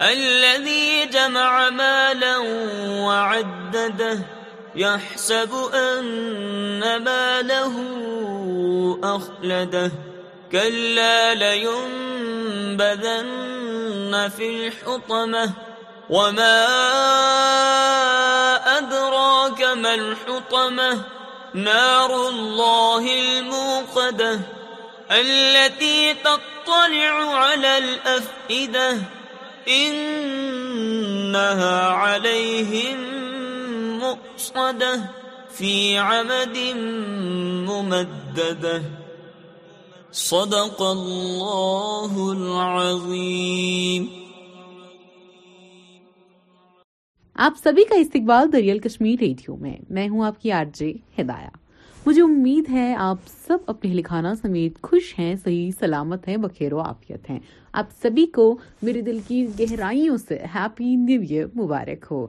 الذي جمع مالا وعدده يحسب أن ماله أخلده كلا لينبذن في الحطمة وما أدراك ما الحطمة نار الله الموقدة التي تطلع على الأفئدة اللہ آپ سبھی کا استقبال دریال کشمیر ریڈیو میں میں ہوں آپ کی آر جی مجھے امید ہے آپ سب اپنے لکھانا سمیت خوش ہیں صحیح سلامت ہیں بخیر و آفیت ہیں آپ سبھی کو میرے دل کی گہرائیوں سے ہیپی نیو مبارک ہو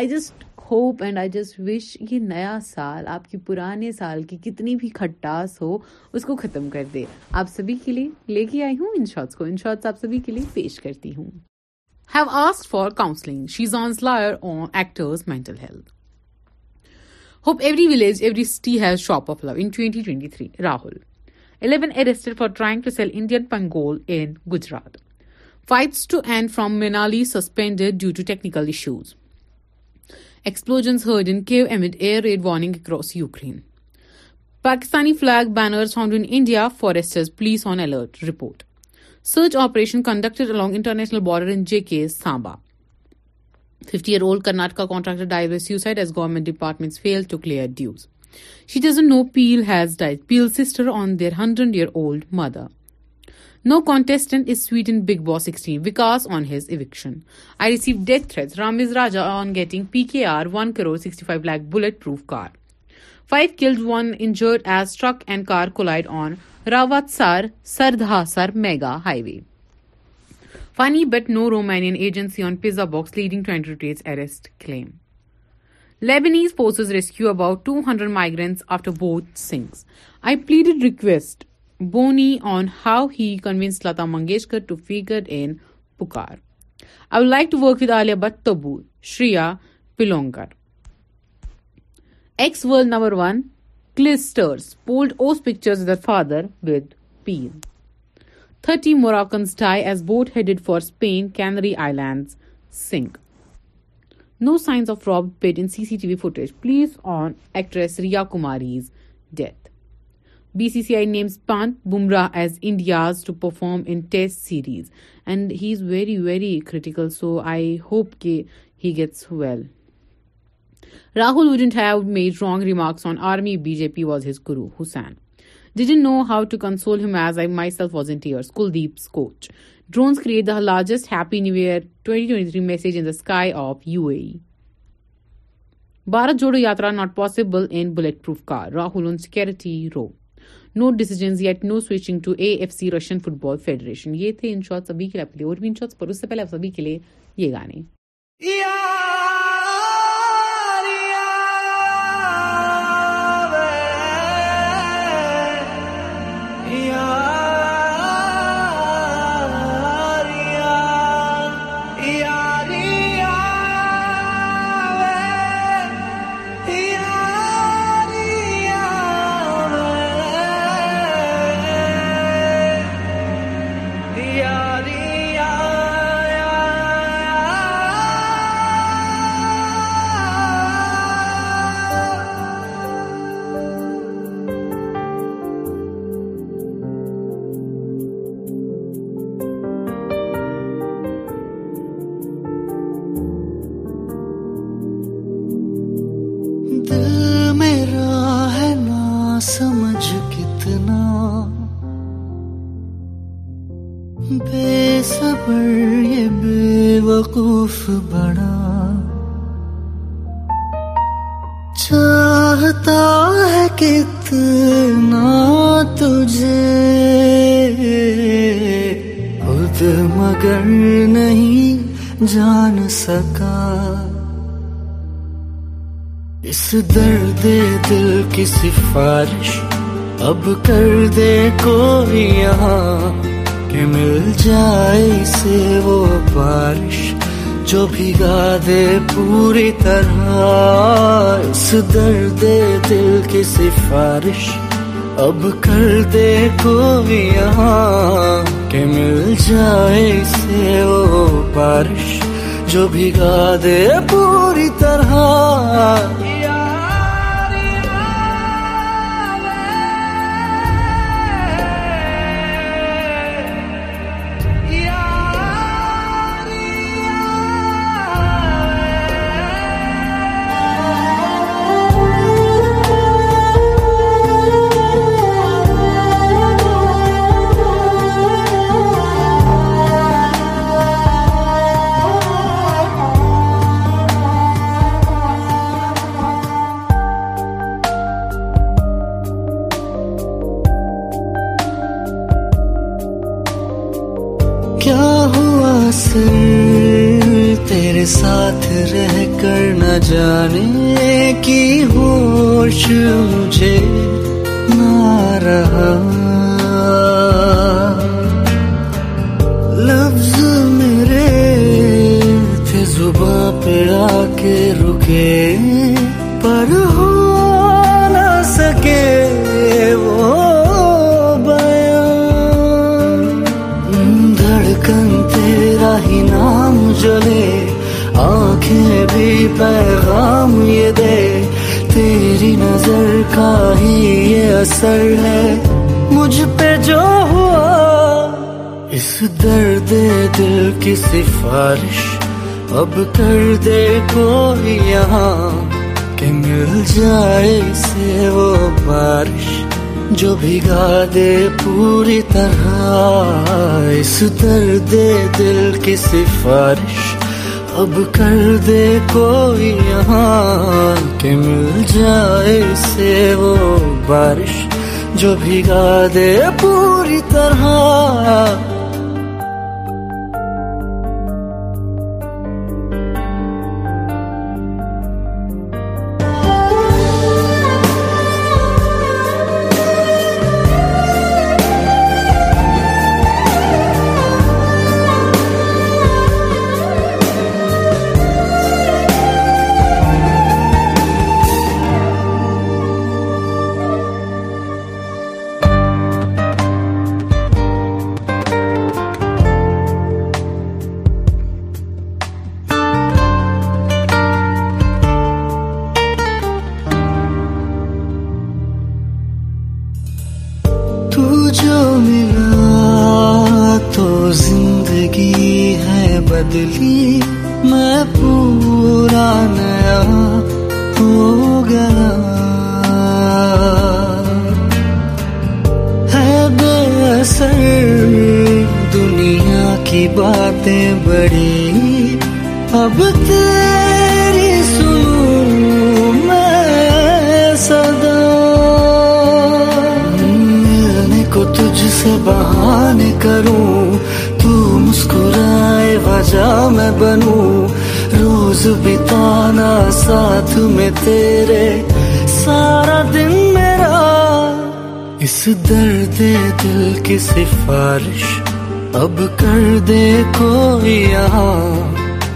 I just hope and I just wish یہ نیا سال آپ کی پرانے سال کی کتنی بھی کھٹاس ہو اس کو ختم کر دے آپ سبھی کے لیے لے کے آئی ہوں in shorts mental health Hope every village, every city has Shop of Love in 2023. Rahul. 11 arrested for trying to sell Indian Pangol in Gujarat. Fights to end from Manali suspended due to technical issues. Explosions heard in Kiev amid air raid warning across Ukraine. Pakistani flag banners found in India, foresters, police on alert, report. Search operation conducted along international border in JK, Samba. 50-year-old Karnataka contractor died by suicide as government departments failed to clear dues. She doesn't know Peel has died. Peel's sister on their 100-year-old mother. No contestant is Sweden Big Boss 16. Vikas on his eviction. I received death threats. Ramiz Raja on getting PKR 1,65,000,000 bulletproof car. 5 killed, 1 injured as truck and car collide on Ravatsar Sardhasar Mega Highway. Funny but no Romanian agency on pizza box leading to Antitrate's arrest claim. Lebanese forces rescue about 200 migrants after boat sinks. I pleaded request Boni on how he convinced Lata Mangeshkar to figure in Pucar. I would like to work with Alia Battabu, Shriya Pilongar. Ex-world number 1, Clisters, pulled O's pictures with her father with peel. 30 Moroccans die as boat headed for Spain, Canary Islands sink. No signs of robbed pit in CCTV footage. Police on actress Riya Kumari's death. BCCI names Pant Bumrah as India's to perform in Test series, and he's very, very critical, so I hope he gets well. Rahul wouldn't have made wrong remarks on army, BJP was his guru, Hussain. Days and know how to console him as I myself volunteer Kuldeep's کو largest happy new year of you at جو yatra not possible bullet proof car Rahul own security row no decision no switching to F C Russian football federation یہ تھے سب کے لیے اور بھی سبھی کے لیے یہ گانے سمجھ کتنا بے صبر یہ بے وقوف بڑا چاہتا ہے کتنا تجھے خود مگر نہیں جان سکا اس درد دل کی سفارش اب کر دے کوئی یہاں کہ مل جائے وہ بارش جو بھگا دے پوری طرح اس درد دل کی سفارش اب کر دے کوئی یہاں کہ مل جائے سے وہ بارش جو بھگا دے پوری طرح اب کر دے کو یہاں کہ مل جائے سے وہ بارش جو بھگا دے پوری طرح اس دے دل کی سفارش اب کر دے کو یہاں کہ مل جائے سے وہ بارش جو بھگا دے پوری طرح بدلی میں پورا نیا ہو گیا ہے بے اثر دنیا کی باتیں بڑی اب تیری سنوں میں صدا ملنے کو تجھ سے بہان کروں جا میں بنوں روز بتانا ساتھ میں تیرے سارا دن میرا اس درد دل کی سفارش اب کر دے کو یہاں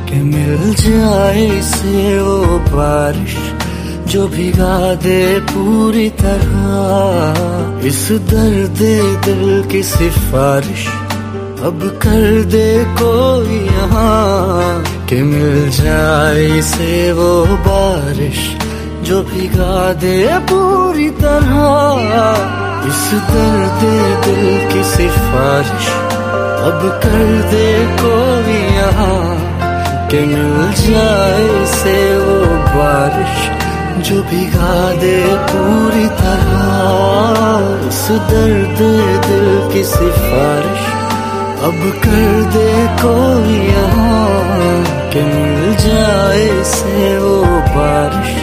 کہ مل جائے سے وہ بارش جو بھگا دے پوری طرح اس درد دل کی سفارش اب کر دے کوئی یہاں کہ مل جائے سے وہ بارش جو بھگا دے پوری طرح اس درد دل کی سفارش اب کر دے کوئی یہاں کہ مل جائے سے وہ بارش جو بھگا دے پوری طرح اس درد دل کی سفارش اب کر دے کوئی یہاں کہ مل جائے سے وہ بارش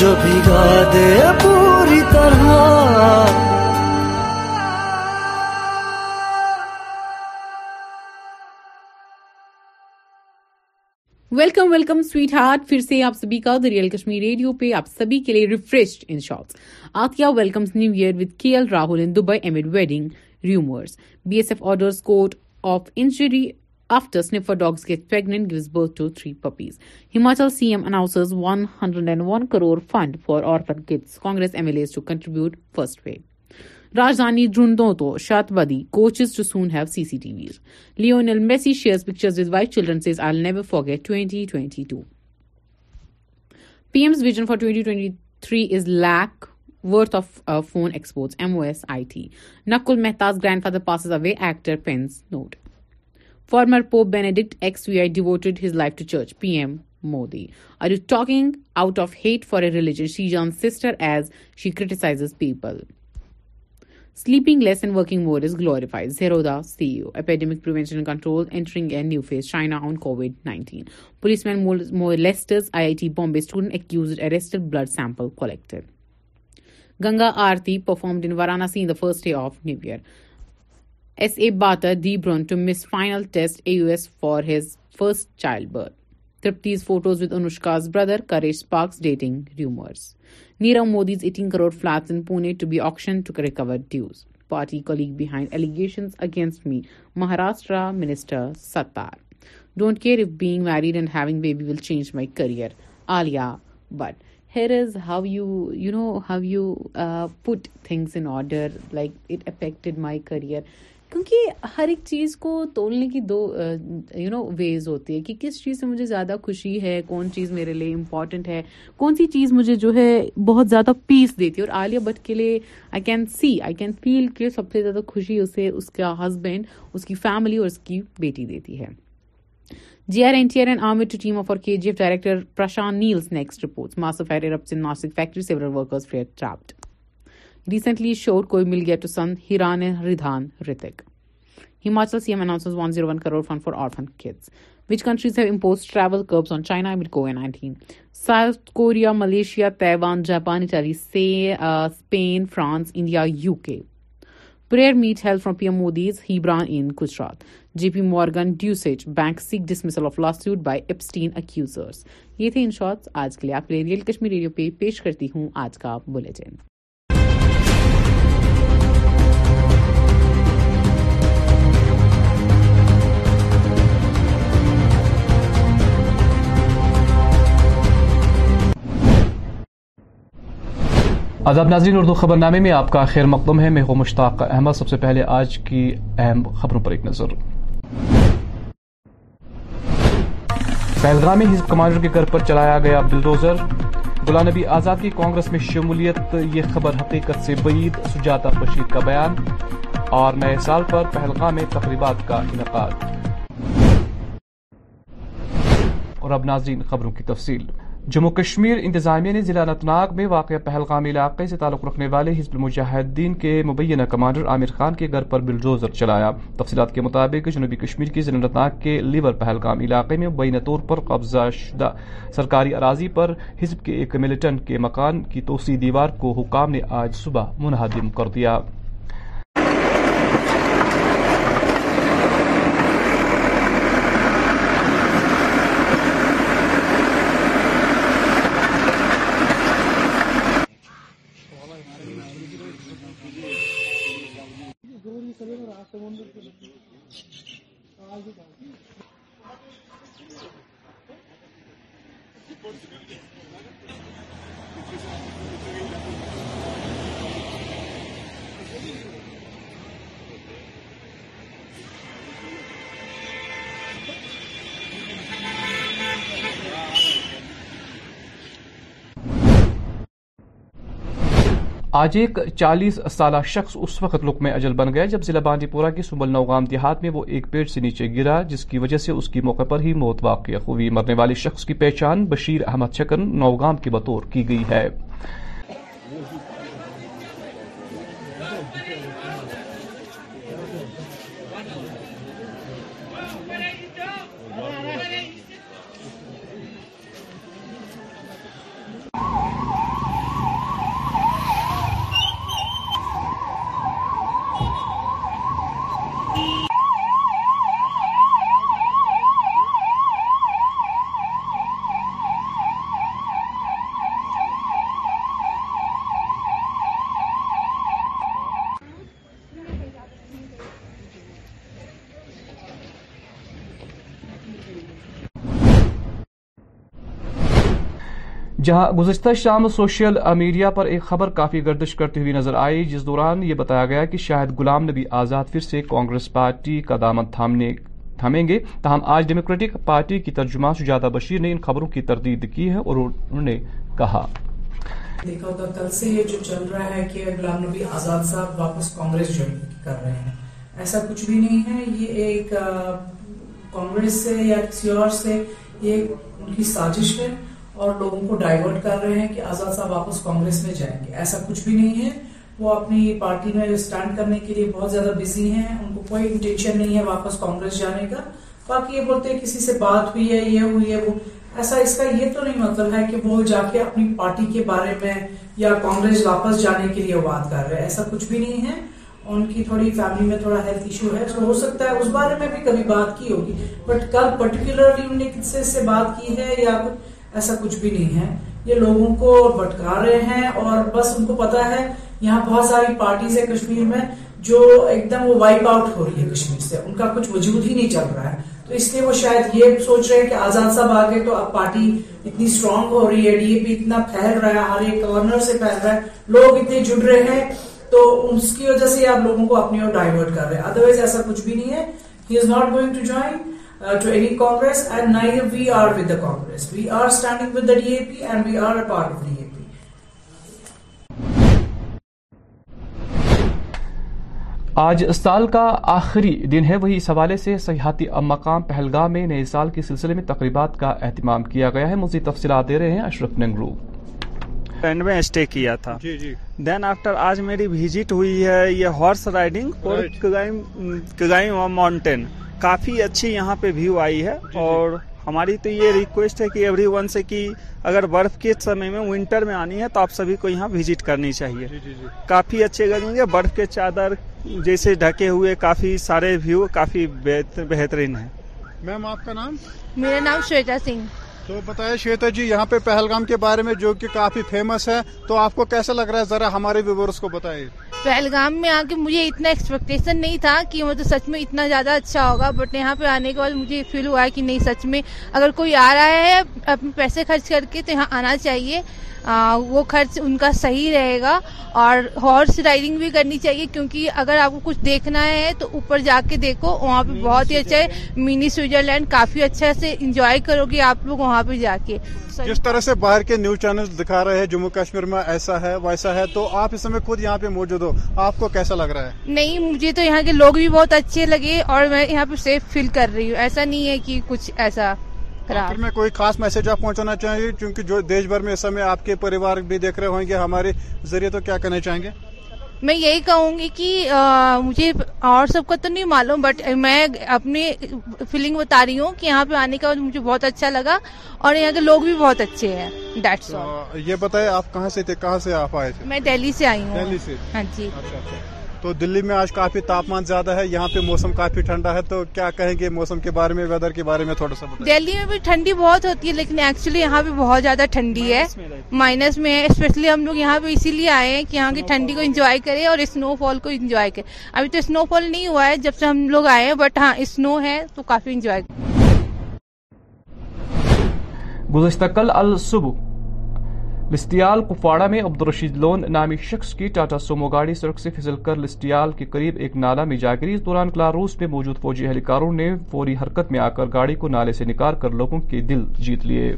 جو بھگا دے پوری طرح ویلکم ویلکم سویٹ ہارٹ پھر سے آپ سبھی کا دریال کشمیر ریڈیو پہ آپ سبھی کے لیے refreshed in shorts Athiya welcomes new year with K L Rahul in Dubai amid wedding rumours B S F orders court of inquiry after dogs get pregnant gives birth to three puppies Himachal C M announces one hundred and one crore fund for orphan kids Congress M L to contribute pay Rajdhani درندوں شت بادی coaches to soon have C C T Vs lecture worth of phone exports M O S I T نقل محتاز grand father passes away actor pens note former Pope Benedict X V I devoted his life to church P M Modi are you talking out of hate for a religion she John sister as she criticise people sleeping less and working more is glorifies zero Dev epidemic prevention control entering and new phase China on Covid nineteen police man more لیسٹرز I I T Bombay student accused ایک blood sample collect Ganga aarti performed in Varanasi see the first day of new year S E باتر the برس final test A U S for his first child birth Tripti's photos with Anushka's brother crash park dating rumours نیرو موادز eating crore flights Pune to be option to recover dues party colleague behind allegations against me Maharashtra Sattar don't care F beg married and having baby will change my career Alia but here is how you you know how you put things in order like it affected my career کیونکہ ہر ایک چیز کو تولنے کی دو you know ways ہوتی ہے کہ کس چیز سے مجھے زیادہ خوشی ہے کون چیز میرے لیے امپورٹنٹ ہے کون سی چیز مجھے جو ہے بہت زیادہ پیس دیتی ہے اور عالیہ بٹ کے لیے I can see I can feel کہ سب سے زیادہ خوشی اسے اس کا ہسبینڈ اس کی فیملی اور اس کی بیٹی دیتی ہے G R N T R N army to team of R K G F director Prashant Neel's next reports mass of air airbus in Nashik factory several workers fear trapped recently sure کوئی مل گیا to سن ہیران ردھان Hrithik Himachal C M announce one zero one crore fund for orphan kids which countries have impose travel curbs on China with Covid nineteen South Korea Malaysia Taiwan Japan Italy Spain France India U K prayer meet help from P M Modi's ہیبران in Gujarat J G P Morgan Deutsche bank seek dismissal of lawsuit by Epstein accusers یہ تھے ان shorts آج کے لیے آپ کے لیے real Kashmir radio پہ پیش کرتی ہوں آج کا بلیٹن آداب ناظرین اردو خبر نامے میں آپ کا خیر مقدم ہے میں ہوں مشتاق احمد سب سے پہلے آج کی اہم خبروں پر ایک نظر پہلگام میں کمانڈر کے گھر پر چلایا گیا بلڈوزر غلام نبی آزاد کی کانگریس میں شمولیت یہ خبر حقیقت سے بعید سجاتا بشیر کا بیان اور نئے سال پر پہلگام میں تقریبات کا انعقاد اور اب ناظرین خبروں کی تفصیل جموں کشمیر انتظامیہ نے ضلع انتناگ میں واقع پہلگامی علاقے سے تعلق رکھنے والے حزب المجاہدین کے مبینہ کمانڈر عامر خان کے گھر پر بلڈوزر چلایا تفصیلات کے مطابق جنوبی کشمیر کی ضلع انتناگ کے لیور پہلگام علاقے میں مبینہ طور پر قبضہ شدہ سرکاری اراضی پر حزب کے ایک ملٹنٹ کے مکان کی توسیع دیوار کو حکام نے آج صبح منہدم کر دیا آج ایک چالیس سالہ شخص اس وقت لک میں اجل بن گیا جب ضلع پورہ کے سنبل نوگام دیہات میں وہ ایک پیڑ سے نیچے گرا جس کی وجہ سے اس کی موقع پر ہی موت واقع ہوئی مرنے والے شخص کی پہچان بشیر احمد چکن نوگام کی بطور کی گئی ہے جہاں گزشتہ شام سوشل میڈیا پر ایک خبر کافی گردش کرتی ہوئی نظر آئی جس دوران یہ بتایا گیا کہ شاید غلام نبی آزاد پھر سے کانگریس پارٹی کا دامن تھامنے تھامیں گے تاہم آج ڈیموکریٹک پارٹی کی ترجمہ سجادہ بشیر نے ان خبروں کی تردید کی ہے اور انہوں نے کہا دیکھا ہوگا کل سے یہ جو چل رہا ہے کہ غلام نبی آزاد صاحب واپس کانگریس جوائن کر رہے ہیں ایسا کچھ بھی نہیں ہے یہ ایک کانگریس سے یا کسی اور سے یہ ان کی سازش ہے اور لوگوں کو ڈائیورٹ کر رہے ہیں کہ آزاد صاحب واپس کانگریس میں جائیں گے ایسا کچھ بھی نہیں ہے وہ اپنی پارٹی میں اسٹینڈ کرنے کے لیے بہت زیادہ بزی ہیں ان کو کوئی انٹینشن نہیں ہے واپس کانگریس جانے کا باقی یہ بولتے ہیں کسی سے بات ہوئی ہوئی ہے ہے یہ وہ ایسا اس کا یہ تو نہیں مطلب ہے کہ وہ جا کے اپنی پارٹی کے بارے میں یا کانگریس واپس جانے کے لیے بات کر رہے ہیں ایسا کچھ بھی نہیں ہے ان کی تھوڑی فیملی میں تھوڑا ہیلتھ ایشو ہے تو ہو سکتا ہے اس بارے میں بھی کبھی بات کی ہوگی بٹ کل پرٹیکولرلی ان نے کس سے بات کی ہے یا ایسا کچھ بھی نہیں ہے یہ لوگوں کو بٹکا رہے ہیں اور بس ان کو پتا ہے یہاں بہت ساری پارٹیز ہیں کشمیر میں جو ایک دم وہ وائپ آؤٹ ہو رہی ہے کشمیر سے ان کا کچھ وجود ہی نہیں چل رہا ہے تو اس لیے وہ شاید یہ سوچ رہے ہیں کہ آزاد صاحب آ گئے تو اب پارٹی اتنی اسٹرانگ ہو رہی ہے ڈی اے پی اتنا پھیل رہا ہے ہر ایک گورنر سے پھیل رہا ہے لوگ اتنے جڑ رہے ہیں تو اس کی وجہ سے آپ لوگوں کو اپنی اور ڈائیورٹ کر رہے ہیں ادروائز ایسا کچھ بھی نہیں ہے he is not going to join trading Congress and نہ we are with the Congress we are standing with the D A P and we are a part of the آج سال کا آخری دن ہے وہی اس حوالے سے سیاحتی مقام پہلگام میں نئے سال کے سلسلے میں تقریبات کا اہتمام کیا گیا ہے مزید تفصیلات دے رہے ہیں اشرف ننگرو فرینڈ میں اسٹے کیا تھا جی جی دین آفٹر آج میری وزٹ ہوئی ہے یہ ہارس رائڈنگ اور کگائیں ماؤنٹین کافی اچھی یہاں پہ ویو آئی ہے جی، جی۔ اور ہماری تو یہ ریکویسٹ ہے کہ ایوری ون سے کہ اگر برف کے سمے میں ونٹر میں آنی ہے تو آپ سبھی کو یہاں وزٹ کرنی چاہیے جی، کافی اچھے گرمی ہے برف کے چادر جیسے ڈھکے ہوئے کافی سارے ویو کافی بہترین ہیں میم آپ کا نام میرا نام شویتا سنگھ تو بتایا شویتا جی یہاں پہ پہلگام کے بارے میں جو کہ کافی فیمس ہے تو آپ کو کیسا لگ رہا ہے ذرا ہمارے ویورس کو بتائیے پہلگام میں آ کے مجھے اتنا ایکسپیکٹیشن نہیں تھا کہ مطلب سچ میں اتنا زیادہ اچھا ہوگا بٹ یہاں پہ آنے کے بعد مجھے فیل ہوا ہے کہ نہیں سچ میں اگر کوئی آ رہا ہے اپنے پیسے خرچ کر کے تو یہاں آنا چاہیے وہ خرچ ان کا صحیح رہے گا اور ہارس رائڈنگ بھی کرنی چاہیے کیونکہ اگر آپ کو کچھ دیکھنا ہے تو اوپر جا کے دیکھو وہاں پہ بہت ہی اچھا ہے منی سوئٹزرلینڈ کافی اچھا سے انجوائے کرو گے آپ لوگ وہاں پہ جا کے جس طرح سے باہر کے نیوز چینل دکھا رہے ہیں جموں کشمیر میں ایسا ہے ویسا ہے تو آپ اس سمے خود یہاں پہ موجود ہو آپ کو کیسا لگ رہا ہے نہیں مجھے تو یہاں کے لوگ بھی بہت اچھے لگے اور میں یہاں پہ سیف فیل کر رہی ہوں ایسا نہیں ہے کہ کچھ ایسا میں کوئی خاص میسج آپ پہنچانا چاہیں جو دیش میں آپ کے پریوار بھی دیکھ رہے ہوں گے ہمارے ذریعے تو کیا کرنے چاہیں گے میں یہی کہوں گی کہ مجھے اور سب کا تو نہیں معلوم بٹ میں اپنی فیلنگ بتا رہی ہوں کہ یہاں پہ آنے کا مجھے بہت اچھا لگا اور یہاں کے لوگ بھی بہت اچھے ہیں یہ بتائیں آپ کہاں سے تھے کہاں سے آپ آئے تھے میں دہلی سے آئی ہوں ہاں جی اچھا، اچھا۔ تو دلی میں آج کافی تاپمان زیادہ ہے یہاں پہ موسم کافی ٹھنڈا ہے تو کیا کہیں گے موسم کے دہلی میں بھی ٹھنڈی بہت ہوتی ہے لیکن ایکچولی یہاں پہ بہت زیادہ ٹھنڈی ہے مائنس میں ہے اسپیشلی ہم لوگ یہاں پہ اسی لیے آئے ہیں کہ یہاں کی ٹھنڈی کو انجوائے کرے اور اسنو فال کو انجوائے کرے ابھی تو اسنو فال نہیں ہوا ہے جب سے ہم لوگ آئے ہیں بٹ ہاں اسنو ہے تو کافی انجوائے گزشتہ کل الصبح لسٹیال کپواڑہ میں عبدالرشید لون نامی شخص کی ٹاٹا سومو گاڑی سڑک سے پھسل کر لسٹیال کے قریب ایک نالا میں جا گری اس دوران کلاروس میں موجود فوجی اہلکاروں نے فوری حرکت میں آ کر گاڑی کو نالے سے نکال کر لوگوں کے دل جیت لیے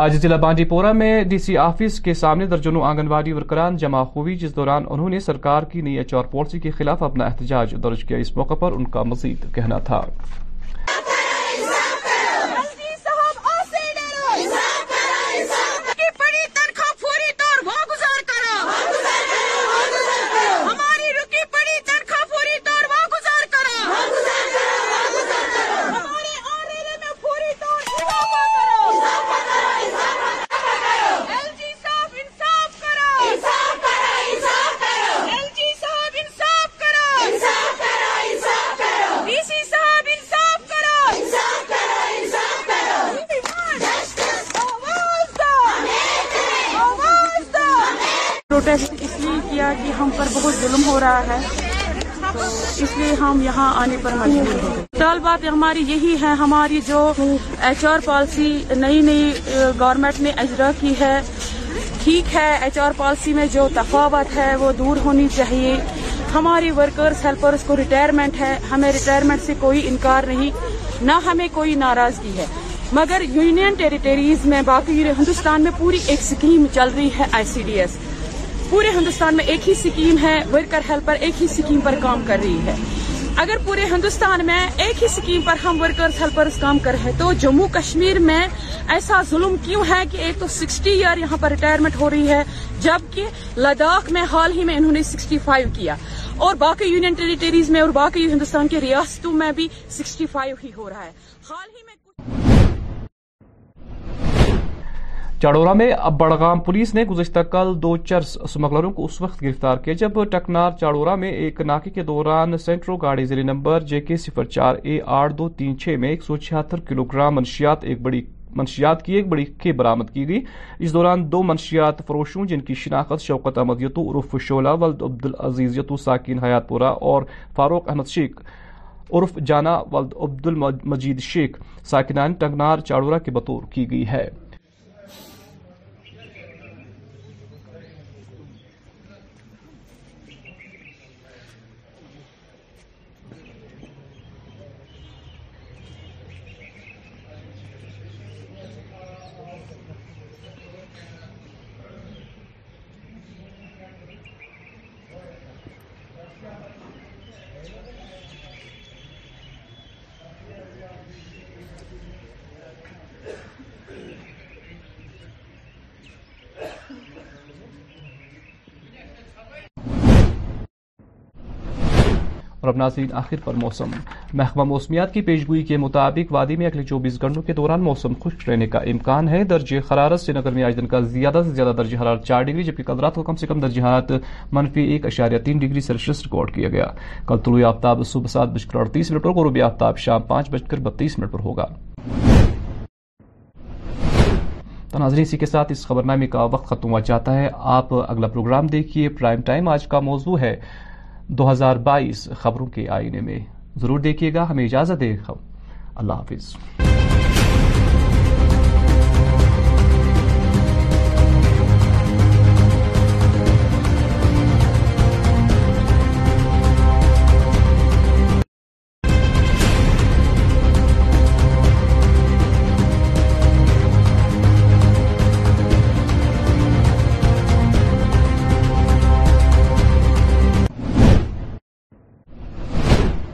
آج ضلع پورہ میں ڈی سی آفس کے سامنے درجنوں آنگن واڑی ورکران جمع ہوئی جس دوران انہوں نے سرکار کی نئی آر پالیسی کے خلاف اپنا احتجاج درج کیا اس موقع پر ان کا مزید کہنا تھا پروٹیسٹ اس لیے کیا کہ ہم پر بہت ظلم ہو رہا ہے اس لیے ہم یہاں آنے پر مجبور ہیں تال بات ہماری یہی ہے ہماری جو ایچ آر پالیسی نئی نئی گورنمنٹ نے اجرا کی ہے ٹھیک ہے ایچ آر پالیسی میں جو تفاوت ہے وہ دور ہونی چاہیے ہماری ورکرز ہیلپرز کو ریٹائرمنٹ ہے ہمیں ریٹائرمنٹ سے کوئی انکار نہیں نہ ہمیں کوئی ناراضگی ہے مگر یونین ٹیریٹریز میں باقی ہندوستان میں پوری ایک سکیم چل رہی ہے آئی سی ڈی ایس پورے ہندوستان میں ایک ہی سکیم ہے ورکر ہیلپر ایک ہی سکیم پر کام کر رہی ہے اگر پورے ہندوستان میں ایک ہی سکیم پر ہم ورکر ہیلپر کام کر رہے تو جموں کشمیر میں ایسا ظلم کیوں ہے کہ ایک تو سکسٹی ایئر یہاں پر ریٹائرمنٹ ہو رہی ہے جبکہ لداخ میں حال ہی میں انہوں نے سکسٹی فائیو کیا اور باقی یونین ٹیریٹریز میں اور باقی ہندوستان کے ریاستوں میں بھی سکسٹی فائیو ہی ہو رہا ہے حال ہی میں چاڑورا میں اب بڑگام پولیس نے گزشتہ کل دو چرس سمگلروں کو اس وقت گرفتار کیا جب ٹکنار چاڑورا میں ایک ناکے کے دوران سینٹرو گاڑی ضلع نمبر جے کے صفر چار اے آٹھ دو تین چھ میں ایک سو چھہتر کلو گرام منشیات ایک بڑی منشیات کی ایک بڑی کھی برامد کی گئی اس دوران دو منشیات فروشوں جن کی شناخت شوکت احمد یتو عرف شولہ ولد عبدالعزیز یتو ساکین حیات پورہ اور فاروق احمد شیخ عرف جانا ولد عبد المجید شیخ ساکنان ٹنگنار چاڑورا کے بطور کی گئی ہے ناظرین آخر پر موسم محکمہ موسمیات کی پیشگوئی کے مطابق وادی میں اگلے چوبیس گھنٹوں کے دوران موسم خشک رہنے کا امکان ہے درجہ خرارت سے نگر میں آج دن کا زیادہ سے زیادہ درجہ حرارت چار ڈگری جبکہ کل رات کو کم سے کم درجہ حرارت منفی ایک اشاریہ تین ڈگری سیلسیس ریکارڈ کیا گیا کل طلوع آفتاب صبح سات بج کر اڑتیس منٹ پر غروبی آفتاب شام پانچ بج کر بتیس منٹ پر ہوگا تو ناظرین اسی کے ساتھ اس خبرنامے کا وقت ختم ہو جاتا ہے آپ اگلا پروگرام پرائم ٹائم آج کا موضوع ہے دو ہزار بائیس خبروں کے آئینے میں ضرور دیکھیے گا ہمیں اجازت دے اللہ حافظ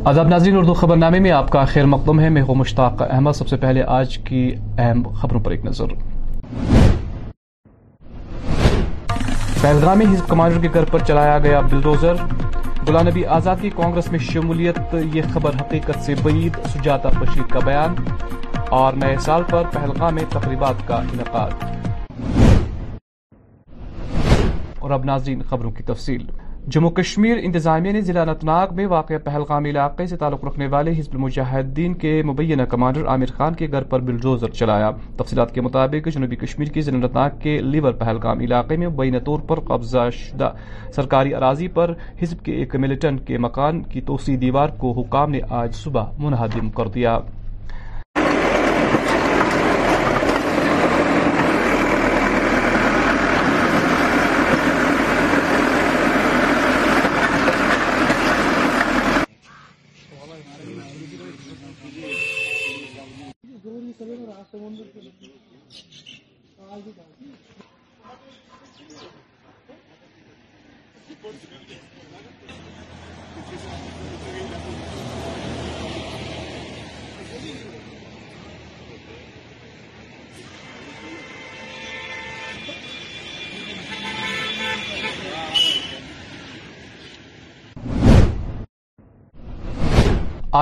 آداب ناظرین اردو خبر نامے میں آپ کا خیر مقدم ہے میں ہوں مشتاق احمد سب سے پہلے آج کی اہم خبروں پر ایک نظر پہلگامی کمانڈر کے گھر پر چلایا گیا بلڈوزر غلام نبی آزاد کی کانگریس میں شمولیت یہ خبر حقیقت سے بعید سجاتا بشیر کا بیان اور نئے سال پر پہلگام میں تقریبات کا انعقاد اور اب ناظرین خبروں کی تفصیل جموں کشمیر انتظامیہ نے ضلع انتناگ میں واقع پہلگامی علاقے سے تعلق رکھنے والے حزب المجاہدین کے مبینہ کمانڈر عامر خان کے گھر پر بلڈوزر چلایا تفصیلات کے مطابق جنوبی کشمیر کی ضلع انتناگ کے لیور پہلگام علاقے میں مبینہ طور پر قبضہ شدہ سرکاری اراضی پر حزب کے ایک ملٹنٹ کے مکان کی توسیع دیوار کو حکام نے آج صبح منہدم کر دیا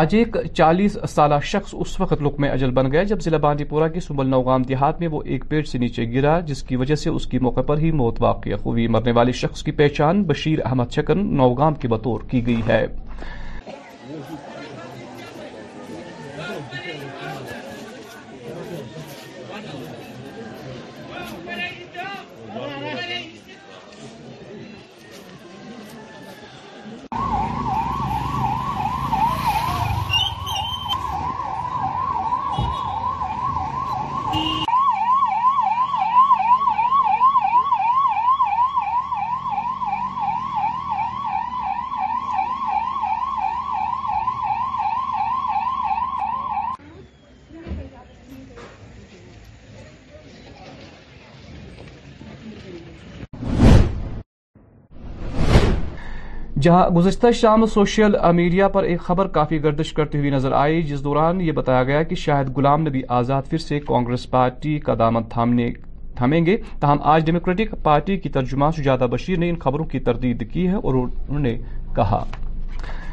آج ایک چالیس سالہ شخص اس وقت لکم اجل بن گئے جب ضلع پورہ کے سمبل نوغام دیہات میں وہ ایک پیڑ سے نیچے گرا جس کی وجہ سے اس کی موقع پر ہی موت واقع ہوئی مرنے والے شخص کی پہچان بشیر احمد چکن نوغام کی بطور کی گئی ہے جہاں گزشتہ شام سوشل میڈیا پر ایک خبر کافی گردش کرتی ہوئی نظر آئی جس دوران یہ بتایا گیا کہ شاہد غلام نبی آزاد پھر سے کانگریس پارٹی کا دامن تھامنے تھامیں گے تاہم آج ڈیموکریٹک پارٹی کی ترجمہ سجادہ بشیر نے ان خبروں کی تردید کی ہے اور انہوں نے کہا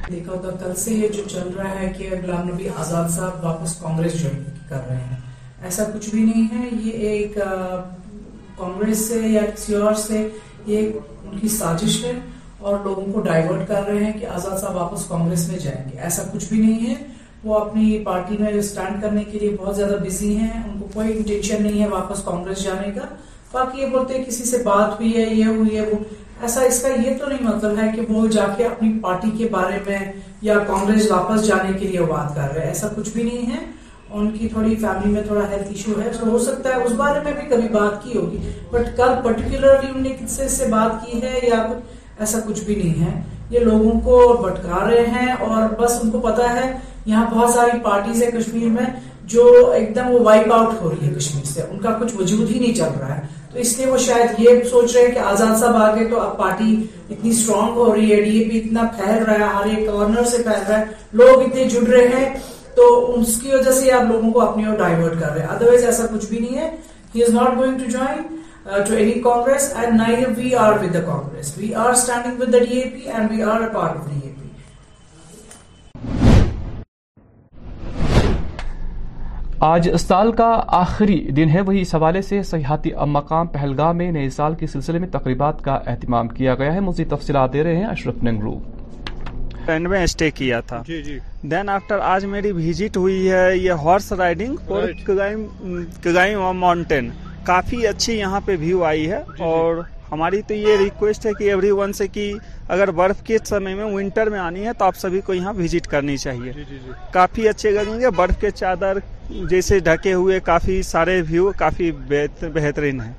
دیکھا تھا کل سے یہ جو چل رہا ہے کہ غلام نبی آزاد صاحب واپس کانگریس جوائن کر رہے ہیں ایسا کچھ بھی نہیں ہے یہ ایک کانگریس سے یا کسی اور سے یہ ان کی سازش ہے اور لوگوں کو ڈائیورٹ کر رہے ہیں کہ آزاد صاحب واپس کانگریس میں جائیں گے ایسا کچھ بھی نہیں ہے وہ اپنی پارٹی میں اسٹینڈ کرنے کے لیے بہت زیادہ بزی ہیں ان کو کوئی انٹینشن نہیں ہے واپس کانگریس جانے کا باقی یہ بولتے ہیں کسی سے بات ہوئی ہوئی ہے ہے یہ وہ ایسا اس کا یہ تو نہیں مطلب ہے کہ وہ جا کے اپنی پارٹی کے بارے میں یا کانگریس واپس جانے کے لیے بات کر رہے ہیں ایسا کچھ بھی نہیں ہے ان کی تھوڑی فیملی میں تھوڑا ہیلتھ ایشو ہے تو ہو سکتا ہے اس بارے میں بھی کبھی بات کی ہوگی بٹ کل پرٹیکولرلی ان نے کس سے سے بات کی ہے یا ایسا کچھ بھی نہیں ہے یہ لوگوں کو بٹکا رہے ہیں اور بس ان کو پتا ہے یہاں بہت ساری پارٹیز ہیں کشمیر میں جو ایک دم وہ وائپ آؤٹ ہو رہی ہے کشمیر سے ان کا کچھ وجود ہی نہیں چل رہا ہے تو اس لیے وہ شاید یہ سوچ رہے ہیں کہ آزاد صاحب آ گئے تو اب پارٹی اتنی اسٹرانگ ہو رہی ہے ڈی اے پی اتنا پھیل رہا ہے ہر ایک کارنر سے پھیل رہا ہے لوگ اتنے جڑ رہے ہیں تو اس کی وجہ سے آپ لوگوں کو اپنی اور ڈائیورٹ کر رہے ہیں ادروائز ایسا کچھ بھی نہیں ہے he going to join uh, to any Congress, and neither we are with the Congress. We are standing with the DAP, and we are a part of the DAP. آج سال کا آخری دن ہے وہی اس حوالے سے سیاحتی مقام پہلگاہ میں نئے سال کے سلسلے میں تقریبات کا اہتمام کیا گیا ہے مزید تفصیلات دے رہے ہیں اشرف ننگرو ٹرینڈ میں اسٹے کیا تھا دین جی، آفٹر جی۔ آج میری وزٹ ہوئی ہے یہ ہارس رائڈنگ اور ماؤنٹین کافی اچھی یہاں پہ ویو آئی ہے جی، جی۔ اور ہماری تو یہ ریکویسٹ ہے کہ ایوری ون سے کہ اگر برف کے سمے میں ونٹر میں آنی ہے تو آپ سبھی کو یہاں وزٹ کرنی چاہیے جی، کافی اچھے گرمی ہے برف کے چادر جیسے ڈھکے ہوئے کافی سارے ویو کافی بہترین ہیں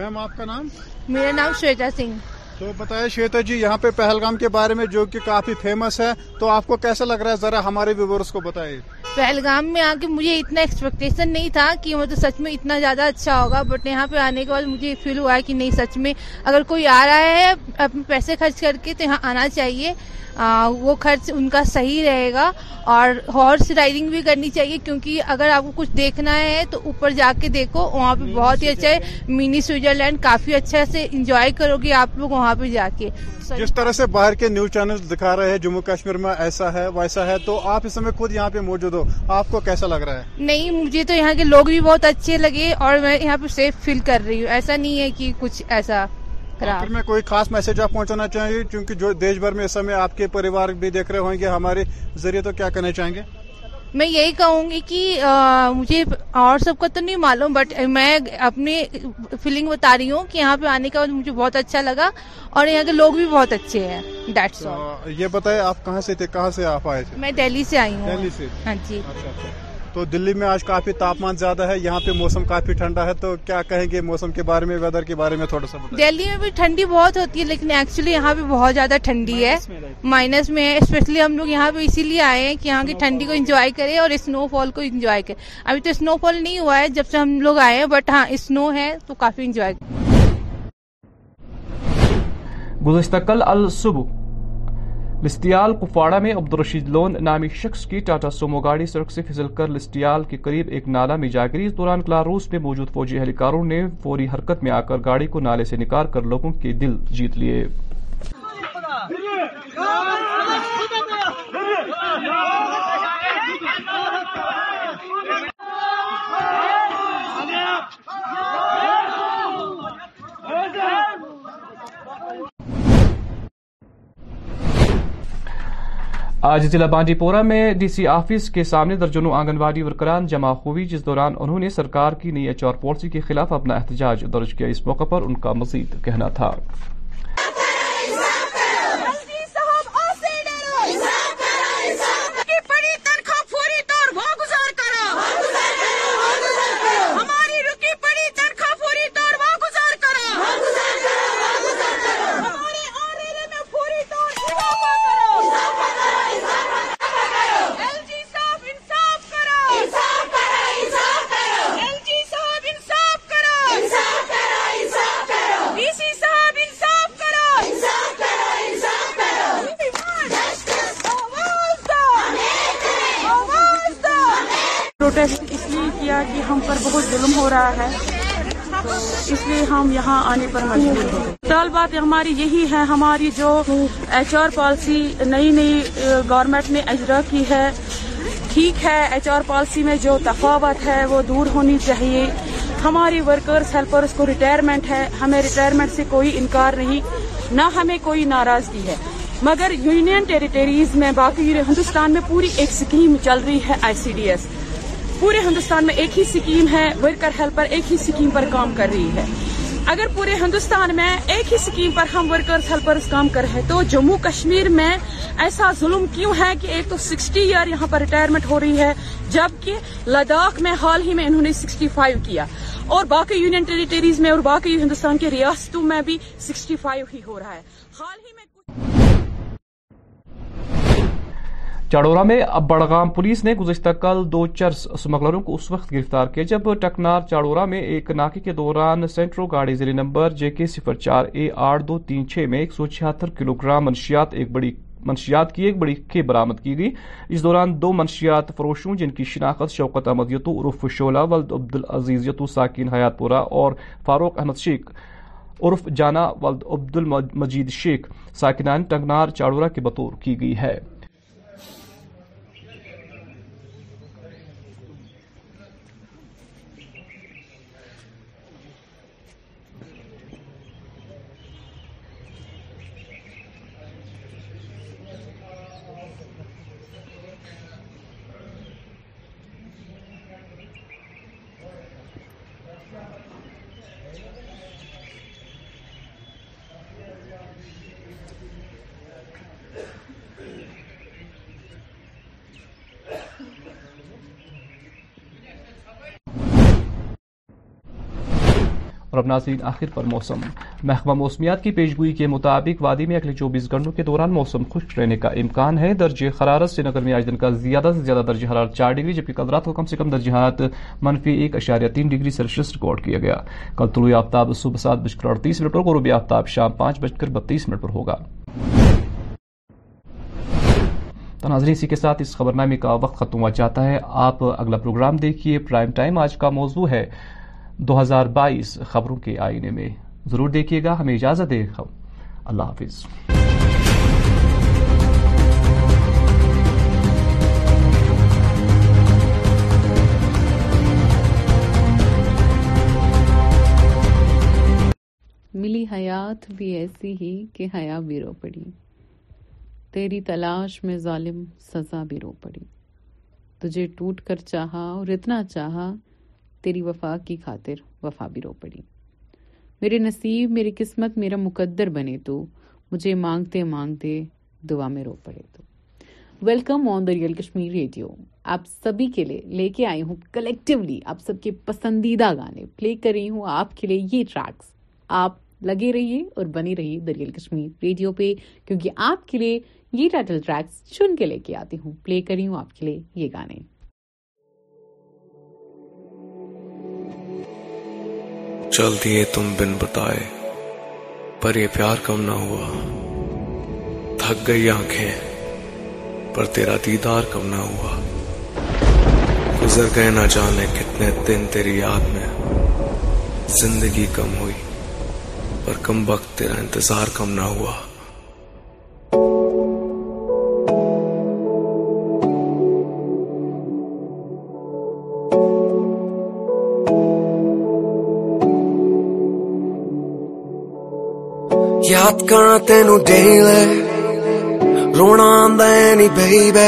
میم آپ کا نام میرا نام شویتا سنگھ تو بتائیں شیتا جی یہاں پہ پہلگام کے بارے میں جو کہ کافی فیمس ہے تو آپ کو کیسا لگ رہا ہے ذرا ہمارے ویورس کو بتائیے پہلگام میں آ کے مجھے اتنا ایکسپیکٹیشن نہیں تھا کہ سچ میں اتنا زیادہ اچھا ہوگا بٹ یہاں پہ آنے کے بعد مجھے فیل ہوا ہے کہ نہیں سچ میں اگر کوئی آ رہا ہے اپنے پیسے خرچ کر کے تو یہاں آنا چاہیے وہ خرچ ان کا صحیح رہے گا اور ہارس رائڈنگ بھی کرنی چاہیے کیونکہ اگر آپ کو کچھ دیکھنا ہے تو اوپر جا کے دیکھو وہاں پہ بہت ہی اچھا ہے منی سوئٹزرلینڈ لینڈ کافی اچھا سے انجوائے کرو گی آپ لوگ وہاں پہ جا کے جس طرح سے باہر کے نیوز چینل دکھا رہے ہیں جموں کشمیر میں ایسا ہے ویسا ہے تو آپ اس میں خود یہاں پہ موجود ہو آپ کو کیسا لگ رہا ہے نہیں مجھے تو یہاں کے لوگ بھی بہت اچھے لگے اور میں یہاں پہ سیف فیل کر رہی ہوں ایسا نہیں ہے کہ کچھ ایسا میں کوئی خاص میسج آپ پہنچانا چاہیں گے ہمارے ذریعے تو کیا کرنے چاہیں گے میں یہی کہوں گی کہ مجھے اور سب کو تو نہیں معلوم بٹ میں اپنی فیلنگ بتا رہی ہوں کہ یہاں پہ آنے کا مجھے بہت اچھا لگا اور یہاں کے لوگ بھی بہت اچھے ہیں یہ بتائیں آپ کہاں سے تھے کہاں سے آپ آئے تھے میں دہلی سے آئی ہوں ہاں جی اچھا، اچھا۔ تو دلی میں آج کافی تاپمان زیادہ ہے یہاں پہ موسم کافی ٹھنڈا ہے تو کیا کہیں گے موسم کے دہلی میں بھی ٹھنڈی بہت ہوتی ہے لیکن ایکچولی یہاں پہ بہت زیادہ ٹھنڈی ہے مائنس میں ہے اسپیشلی ہم لوگ یہاں پہ اسی لیے آئے ہیں کہ یہاں کی ٹھنڈی کو انجوائے کرے اور اسنو فال کو انجوائے کرے ابھی تو اسنو فال نہیں ہوا ہے جب سے ہم لوگ آئے ہیں بٹ ہاں اسنو ہے تو کافی انجوائے گزشتہ کل الصبح لسٹیال کپواڑہ میں عبدالرشید لون نامی شخص کی ٹاٹا سومو گاڑی سڑک سے پھسل کر لسٹیال کے قریب ایک نالا میں جاگری اس دوران کلاروس میں موجود فوجی اہلکاروں نے فوری حرکت میں آ کر گاڑی کو نالے سے نکال کر لوگوں کے دل جیت لیے آج ضلع پورہ میں ڈی سی آفس کے سامنے درجنوں واڑی ورکران جمع ہوئی جس دوران انہوں نے سرکار کی نئی ایچ آر پالیسی کے خلاف اپنا احتجاج درج کیا اس موقع پر ان کا مزید کہنا تھا ہماری جو ایچ آر پالسی نئی نئی گورنمنٹ نے اجرا کی ہے ٹھیک ہے ایچ آر پالیسی میں جو تفاوت ہے وہ دور ہونی چاہیے ہماری ورکرز ہیلپرز کو ریٹائرمنٹ ہے ہمیں ریٹائرمنٹ سے کوئی انکار نہیں نہ ہمیں کوئی ناراضگی ہے مگر یونین ٹیریٹریز میں باقی ہندوستان میں پوری ایک سکیم چل رہی ہے آئی سی ڈی ایس پورے ہندوستان میں ایک ہی سکیم ہے ورکر ہیلپر ایک ہی سکیم پر کام کر رہی ہے اگر پورے ہندوستان میں ایک ہی سکیم پر ہم ورکرز ہیلپرز کام کر رہے تو جموں کشمیر میں ایسا ظلم کیوں ہے کہ ایک تو سکسٹی ایئر یہاں پر ریٹائرمنٹ ہو رہی ہے جبکہ لداخ میں حال ہی میں انہوں نے سکسٹی فائیو کیا اور باقی یونین ٹیریٹریز میں اور باقی ہندوستان کے ریاستوں میں بھی سکسٹی فائیو ہی ہو رہا ہے چاڑورا میں اب بڑگام پولیس نے گزشتہ کل دو چرس سمگلروں کو اس وقت گرفتار کیا جب ٹکنار چاڑورا میں ایک ناکے کے دوران سینٹرو گاڑی ضلع نمبر جے کے صفر چار اے آٹھ دو تین چھ میں ایک سو چھہتر کلو گرام منشیات ایک بڑی منشیات کی ایک بڑی کھی برامد کی گئی اس دوران دو منشیات فروشوں جن کی شناخت شوکت احمد یتو عرف شولہ ولد عبد العزیز یتو ساکین حیات پورہ اور فاروق احمد شیخ عرف جانا ولد عبد المجید شیخ ساکنان ٹنگنار چاڑورا کے بطور کی گئی ہے ناظرین آخر پر موسم محکمہ موسمیات کی پیشگوئی کے مطابق وادی میں اگلے چوبیس گھنٹوں کے دوران موسم خشک رہنے کا امکان ہے درجہ حرارت سے نگر میں آج دن کا زیادہ سے زیادہ درجہ حرارت چار ڈگری جبکہ کل رات کو کم سے کم درجہ حرارت منفی ایک اشاریہ تین ڈگری سیلسیس ریکارڈ کیا گیا کل طلوع آفتاب صبح سات بج کر اڑتیس منٹ پر آفتاب شام پانچ بج کر بتیس منٹ پر ہوگا اسی کے ساتھ اس خبرنامے کا وقت ختم ہوا جاتا ہے آپ اگلا پروگرام دیکھیے دو ہزار بائیس خبروں کے آئینے میں ضرور دیکھیے گا ہمیں اجازت دے اللہ حافظ ملی حیات بھی ایسی ہی کہ حیا بھی رو پڑی تیری تلاش میں ظالم سزا بھی رو پڑی تجھے ٹوٹ کر چاہا اور اتنا چاہا تیری وفا کی خاطر وفا بھی رو پڑی میرے نصیب میری قسمت میرا مقدر بنے تو مجھے مانگتے مانگتے دعا میں رو پڑے تو welcome on the real Kashmir radio آپ سبھی کے لیے لے کے آئی ہوں کلیکٹیولی آپ سب کے پسندیدہ گانے پلے کر رہی ہوں آپ کے لیے یہ ٹریکس آپ لگے رہیے اور بنے رہیے دریال کشمیر ریڈیو پہ کیونکہ آپ کے لیے یہ ٹائٹل ٹریکس چن کے لے کے آتی ہوں پلے کر رہی ہوں آپ کے لیے یہ گانے چل دیے تم بن بتائے پر یہ پیار کم نہ ہوا تھک گئی آنکھیں پر تیرا دیدار کم نہ ہوا گزر گئے نہ جانے کتنے دن تیری یاد میں زندگی کم ہوئی پر کم وقت تیرا انتظار کم نہ ہوا یاد کر تین جہ لونا آدنی بہ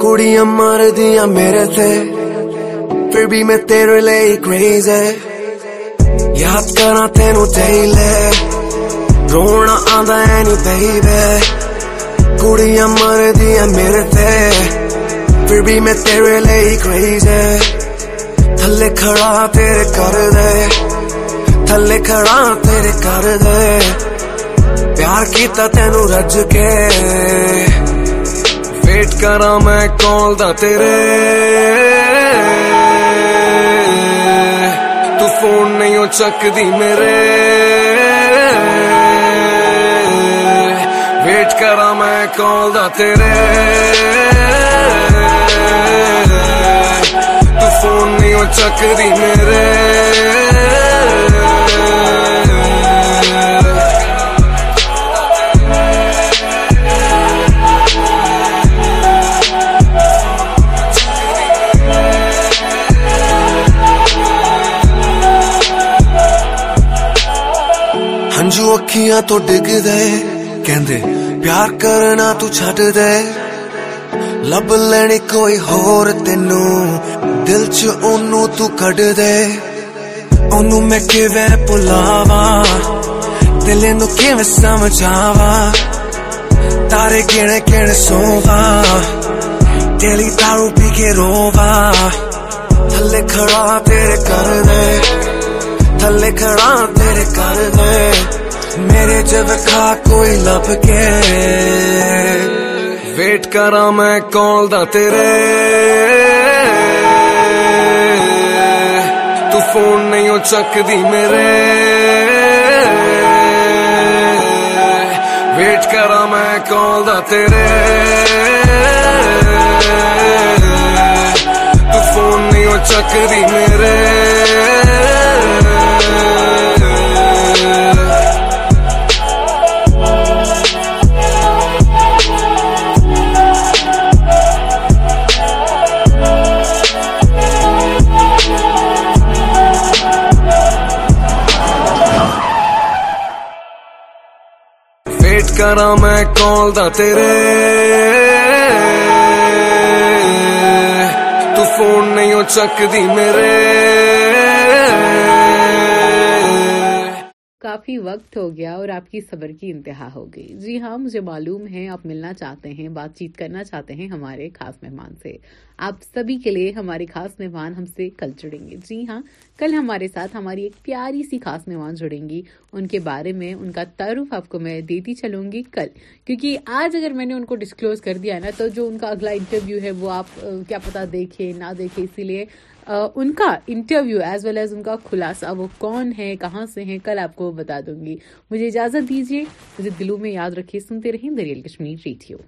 مار مرد میرے سے پھر بھی میں تیرے میںرے لے کو یادگار تین دہی لے رونا آدنی بہ دے کڑا مار د میرے سے پھر بھی میں تیرے لے کریز ہے تھلے کھڑا تیرے کر دے تھلے کھڑا تیرے کر دے رج کے ویٹ کرا میں کال در سونی وہ چکری میرے ویٹ کرا می کال در تیو چکری میرے ڈگ دے کہ پیار کرنا تڈ دے لب لیں تارے گینے سو تیلی تارو پی کے روا تھلے کڑا پی کر دلے کڑا تیرے کر دے میرے جب کھا کوئی لب کے ویٹ کرا میں کال دا تیرے تو نہیں ہو چک دی میرے ویٹ کرا میں کال دا تیرے تو نہیں ہو چک دی میرے میں کال در تھی وہ چکتی میرے کافی وقت ہو گیا اور آپ کی صبر کی انتہا ہو گئی جی ہاں مجھے معلوم ہے آپ ملنا چاہتے ہیں بات چیت کرنا چاہتے ہیں ہمارے خاص مہمان سے آپ سبھی کے لیے ہمارے خاص مہمان ہم سے کل جڑیں گے جی ہاں کل ہمارے ساتھ ہماری ایک پیاری سی خاص مہمان جڑیں گی ان کے بارے میں ان کا تعارف آپ کو میں دیتی چلوں گی کل کیونکہ آج اگر میں نے ان کو ڈسکلوز کر دیا نا تو جو ان کا اگلا انٹرویو ہے وہ آپ کیا پتا دیکھے نہ دیکھے اسی لیے ان کا انٹرویو ایز ویل ایز ان کا خلاصہ وہ کون ہے کہاں سے ہیں کل آپ کو بتا دوں گی مجھے اجازت دیجیے مجھے دلوں میں یاد رکھیے سنتے رہیں دریال کشمیر ریڈیو